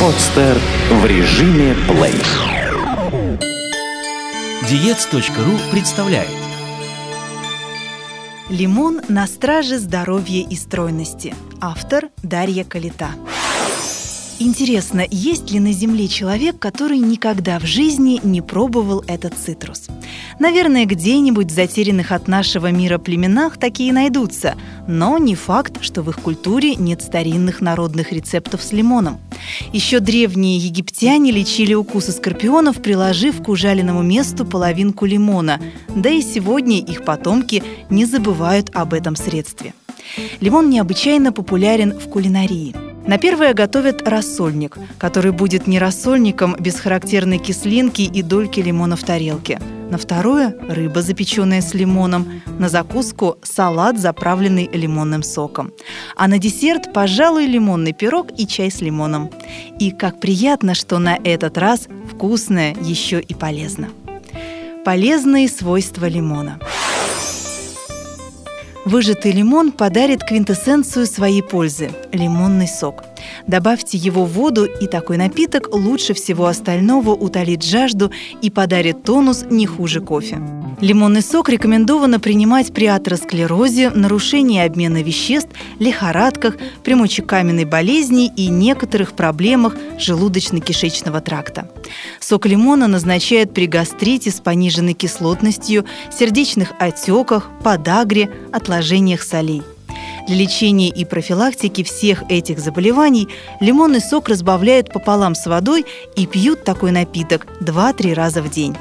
Подстер в режиме плей. Диец.ру представляет Лимон на страже здоровья и стройности. Автор Дарья Калита. Интересно, есть ли на Земле человек, который никогда в жизни не пробовал этот цитрус? Наверное, где-нибудь в затерянных от нашего мира племенах такие найдутся, но не факт, что в их культуре нет старинных народных рецептов с лимоном. Еще древние египтяне лечили укусы скорпионов, приложив к ужаленному месту половинку лимона, да и сегодня их потомки не забывают об этом средстве. Лимон необычайно популярен в кулинарии – на первое готовят рассольник, который будет не рассольником без характерной кислинки и дольки лимона в тарелке. На второе – рыба, запеченная с лимоном. На закуску – салат, заправленный лимонным соком. А на десерт – пожалуй, лимонный пирог и чай с лимоном. И как приятно, что на этот раз вкусное еще и полезно. Полезные свойства лимона – Выжатый лимон подарит квинтэссенцию своей пользы – лимонный сок. Добавьте его в воду, и такой напиток лучше всего остального утолит жажду и подарит тонус не хуже кофе. Лимонный сок рекомендовано принимать при атеросклерозе, нарушении обмена веществ, лихорадках, при мочекаменной болезни и некоторых проблемах желудочно-кишечного тракта. Сок лимона назначают при гастрите с пониженной кислотностью, сердечных отеках, подагре, отложениях солей. Для лечения и профилактики всех этих заболеваний лимонный сок разбавляют пополам с водой и пьют такой напиток 2-3 раза в день.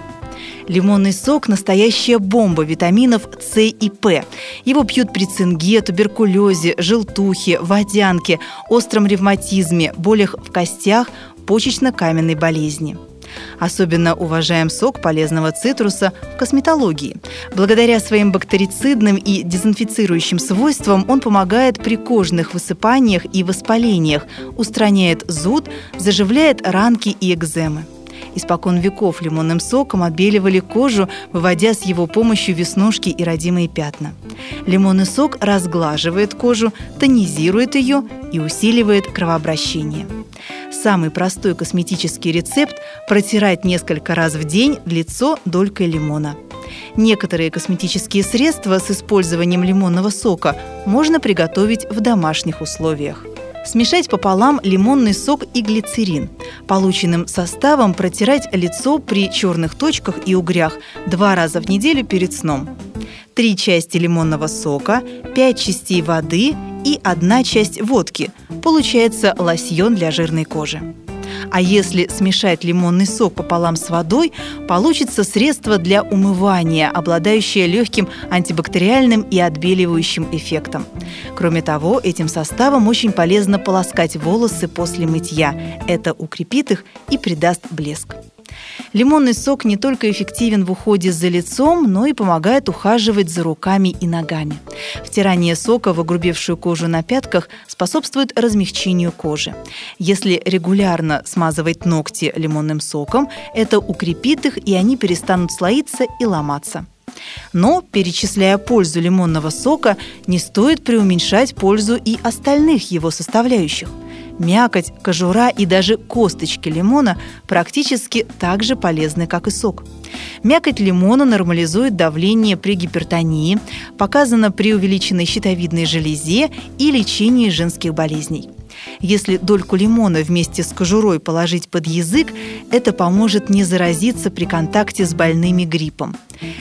Лимонный сок – настоящая бомба витаминов С и П. Его пьют при цинге, туберкулезе, желтухе, водянке, остром ревматизме, болях в костях, почечно-каменной болезни. Особенно уважаем сок полезного цитруса в косметологии. Благодаря своим бактерицидным и дезинфицирующим свойствам он помогает при кожных высыпаниях и воспалениях, устраняет зуд, заживляет ранки и экземы. Испокон веков лимонным соком отбеливали кожу, выводя с его помощью веснушки и родимые пятна. Лимонный сок разглаживает кожу, тонизирует ее и усиливает кровообращение. Самый простой косметический рецепт – протирать несколько раз в день лицо долькой лимона. Некоторые косметические средства с использованием лимонного сока можно приготовить в домашних условиях. Смешать пополам лимонный сок и глицерин. Полученным составом протирать лицо при черных точках и угрях два раза в неделю перед сном. Три части лимонного сока, пять частей воды и одна часть водки. Получается лосьон для жирной кожи. А если смешать лимонный сок пополам с водой, получится средство для умывания, обладающее легким антибактериальным и отбеливающим эффектом. Кроме того, этим составом очень полезно полоскать волосы после мытья. Это укрепит их и придаст блеск. Лимонный сок не только эффективен в уходе за лицом, но и помогает ухаживать за руками и ногами. Втирание сока в огрубевшую кожу на пятках способствует размягчению кожи. Если регулярно смазывать ногти лимонным соком, это укрепит их, и они перестанут слоиться и ломаться. Но, перечисляя пользу лимонного сока, не стоит преуменьшать пользу и остальных его составляющих – Мякоть, кожура и даже косточки лимона практически так же полезны, как и сок. Мякоть лимона нормализует давление при гипертонии, показано при увеличенной щитовидной железе и лечении женских болезней. Если дольку лимона вместе с кожурой положить под язык, это поможет не заразиться при контакте с больными гриппом.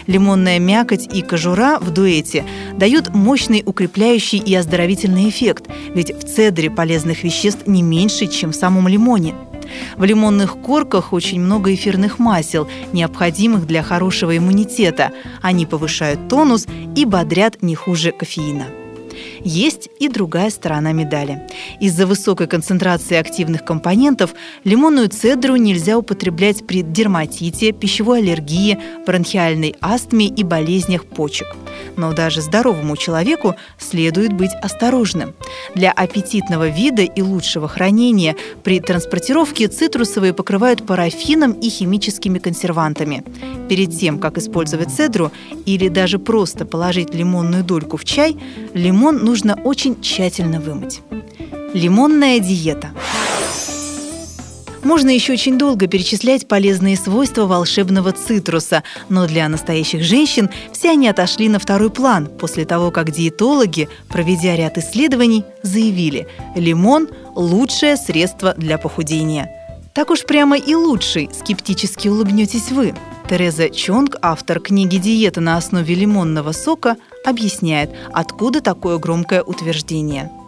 Лимонная мякоть и кожура в дуэте дают мощный укрепляющий и оздоровительный эффект, ведь в цедре полезных веществ не меньше, чем в самом лимоне. В лимонных корках очень много эфирных масел, необходимых для хорошего иммунитета. Они повышают тонус и бодрят не хуже кофеина. Есть и другая сторона медали. Из-за высокой концентрации активных компонентов лимонную цедру нельзя употреблять при дерматите, пищевой аллергии, бронхиальной астме и болезнях почек. Но даже здоровому человеку следует быть осторожным. Для аппетитного вида и лучшего хранения при транспортировке цитрусовые покрывают парафином и химическими консервантами. Перед тем, как использовать цедру или даже просто положить лимонную дольку в чай, лимон нужно очень тщательно вымыть. Лимонная диета. Можно еще очень долго перечислять полезные свойства волшебного цитруса, но для настоящих женщин все они отошли на второй план после того, как диетологи, проведя ряд исследований, заявили – лимон – лучшее средство для похудения. Так уж прямо и лучший, скептически улыбнетесь вы. Тереза Чонг, автор книги «Диета на основе лимонного сока», объясняет, откуда такое громкое утверждение –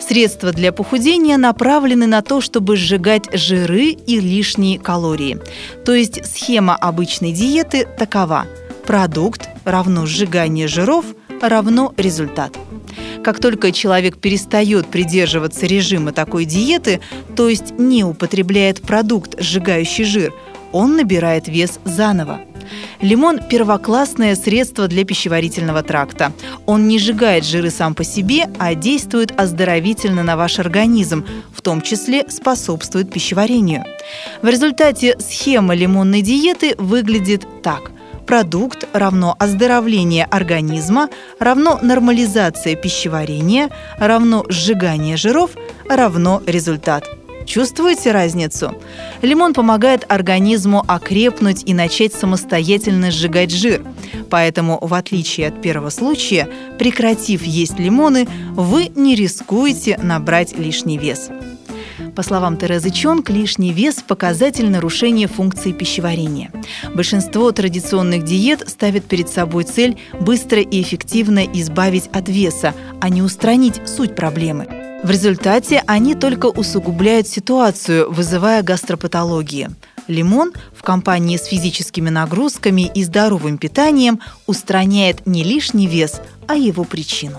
Средства для похудения направлены на то, чтобы сжигать жиры и лишние калории. То есть схема обычной диеты такова. Продукт равно сжигание жиров равно результат. Как только человек перестает придерживаться режима такой диеты, то есть не употребляет продукт, сжигающий жир, он набирает вес заново. Лимон – первоклассное средство для пищеварительного тракта. Он не сжигает жиры сам по себе, а действует оздоровительно на ваш организм, в том числе способствует пищеварению. В результате схема лимонной диеты выглядит так – продукт равно оздоровление организма, равно нормализация пищеварения, равно сжигание жиров, равно результат – Чувствуете разницу? Лимон помогает организму окрепнуть и начать самостоятельно сжигать жир. Поэтому, в отличие от первого случая, прекратив есть лимоны, вы не рискуете набрать лишний вес. По словам Терезы Чонг, лишний вес – показатель нарушения функции пищеварения. Большинство традиционных диет ставят перед собой цель быстро и эффективно избавить от веса, а не устранить суть проблемы – в результате они только усугубляют ситуацию, вызывая гастропатологии. Лимон в компании с физическими нагрузками и здоровым питанием устраняет не лишний вес, а его причину.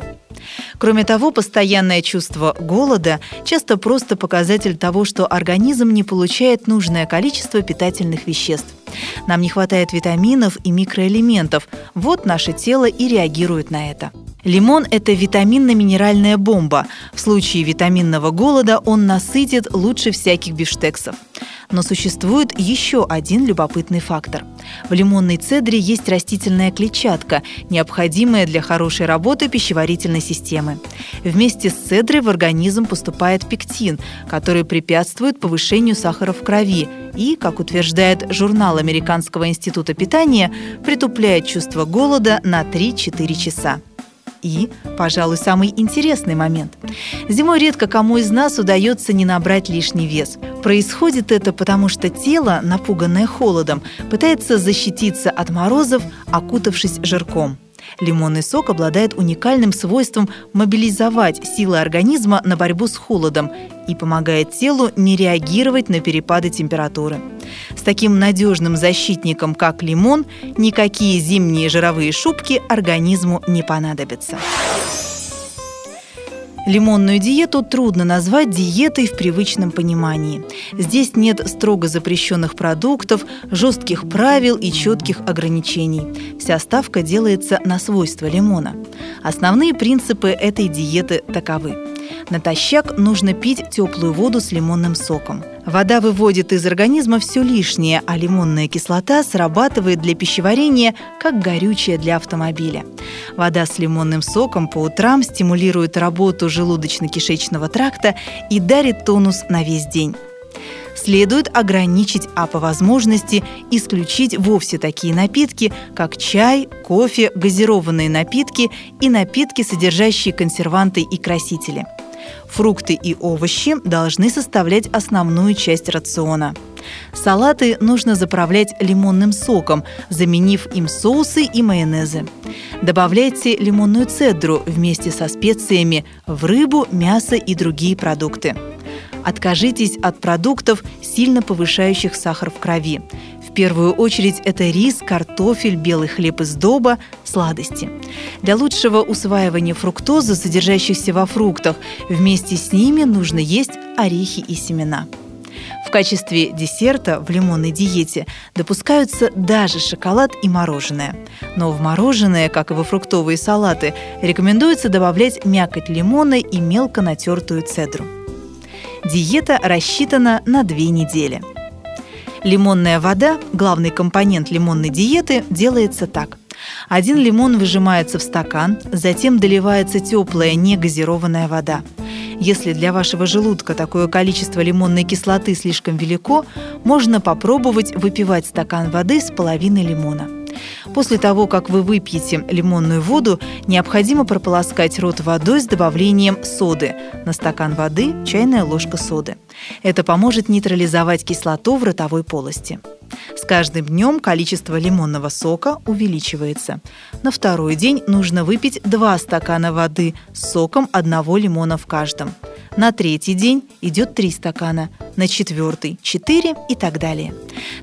Кроме того, постоянное чувство голода часто просто показатель того, что организм не получает нужное количество питательных веществ. Нам не хватает витаминов и микроэлементов. Вот наше тело и реагирует на это. Лимон – это витаминно-минеральная бомба. В случае витаминного голода он насытит лучше всяких бифштексов. Но существует еще один любопытный фактор. В лимонной цедре есть растительная клетчатка, необходимая для хорошей работы пищеварительной системы. Вместе с цедрой в организм поступает пектин, который препятствует повышению сахара в крови и, как утверждает журнал Американского института питания, притупляет чувство голода на 3-4 часа. И, пожалуй, самый интересный момент. Зимой редко кому из нас удается не набрать лишний вес. Происходит это потому, что тело, напуганное холодом, пытается защититься от морозов, окутавшись жирком. Лимонный сок обладает уникальным свойством мобилизовать силы организма на борьбу с холодом и помогает телу не реагировать на перепады температуры. С таким надежным защитником, как лимон, никакие зимние жировые шубки организму не понадобятся. Лимонную диету трудно назвать диетой в привычном понимании. Здесь нет строго запрещенных продуктов, жестких правил и четких ограничений. Вся ставка делается на свойства лимона. Основные принципы этой диеты таковы. Натощак нужно пить теплую воду с лимонным соком. Вода выводит из организма все лишнее, а лимонная кислота срабатывает для пищеварения как горючее для автомобиля. Вода с лимонным соком по утрам стимулирует работу желудочно-кишечного тракта и дарит тонус на весь день следует ограничить, а по возможности исключить вовсе такие напитки, как чай, кофе, газированные напитки и напитки, содержащие консерванты и красители – Фрукты и овощи должны составлять основную часть рациона. Салаты нужно заправлять лимонным соком, заменив им соусы и майонезы. Добавляйте лимонную цедру вместе со специями в рыбу, мясо и другие продукты. Откажитесь от продуктов, сильно повышающих сахар в крови. В первую очередь это рис, картофель, белый хлеб из доба, сладости. Для лучшего усваивания фруктозы, содержащихся во фруктах, вместе с ними нужно есть орехи и семена. В качестве десерта в лимонной диете допускаются даже шоколад и мороженое. Но в мороженое, как и во фруктовые салаты, рекомендуется добавлять мякоть лимона и мелко натертую цедру. Диета рассчитана на две недели – Лимонная вода, главный компонент лимонной диеты, делается так. Один лимон выжимается в стакан, затем доливается теплая негазированная вода. Если для вашего желудка такое количество лимонной кислоты слишком велико, можно попробовать выпивать стакан воды с половиной лимона. После того, как вы выпьете лимонную воду, необходимо прополоскать рот водой с добавлением соды. На стакан воды чайная ложка соды. Это поможет нейтрализовать кислоту в ротовой полости. С каждым днем количество лимонного сока увеличивается. На второй день нужно выпить 2 стакана воды с соком одного лимона в каждом. На третий день идет 3 стакана, на четвертый – 4 и так далее.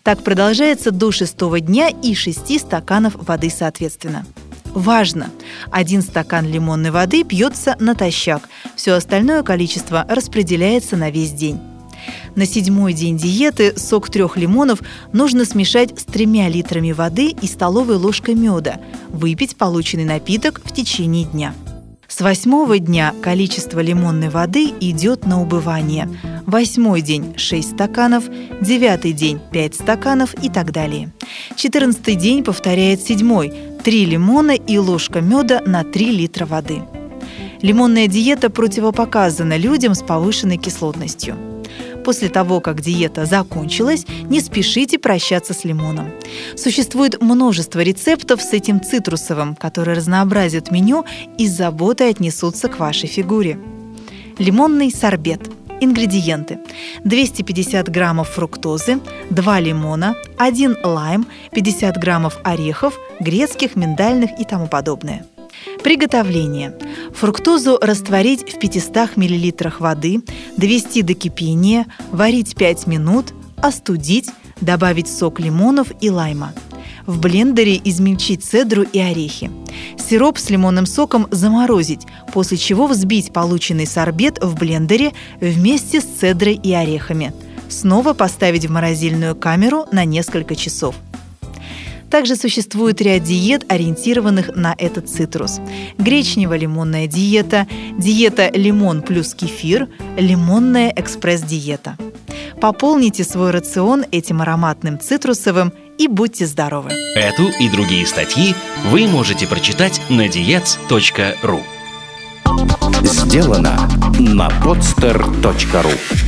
Так продолжается до шестого дня и 6 стаканов воды соответственно. Важно! Один стакан лимонной воды пьется натощак, все остальное количество распределяется на весь день. На седьмой день диеты сок трех лимонов нужно смешать с тремя литрами воды и столовой ложкой меда, выпить полученный напиток в течение дня. С восьмого дня количество лимонной воды идет на убывание. Восьмой день – 6 стаканов, девятый день – 5 стаканов и так далее. Четырнадцатый день повторяет седьмой – 3 лимона и ложка меда на 3 литра воды. Лимонная диета противопоказана людям с повышенной кислотностью – После того, как диета закончилась, не спешите прощаться с лимоном. Существует множество рецептов с этим цитрусовым, которые разнообразят меню и с заботой отнесутся к вашей фигуре. Лимонный сорбет – Ингредиенты. 250 граммов фруктозы, 2 лимона, 1 лайм, 50 граммов орехов, грецких, миндальных и тому подобное. Приготовление. Фруктозу растворить в 500 мл воды, довести до кипения, варить 5 минут, остудить, добавить сок лимонов и лайма. В блендере измельчить цедру и орехи. Сироп с лимонным соком заморозить, после чего взбить полученный сорбет в блендере вместе с цедрой и орехами. Снова поставить в морозильную камеру на несколько часов – также существует ряд диет, ориентированных на этот цитрус. Гречнево-лимонная диета, диета лимон плюс кефир, лимонная экспресс-диета. Пополните свой рацион этим ароматным цитрусовым и будьте здоровы. Эту и другие статьи вы можете прочитать на diets.ru Сделано на podster.ru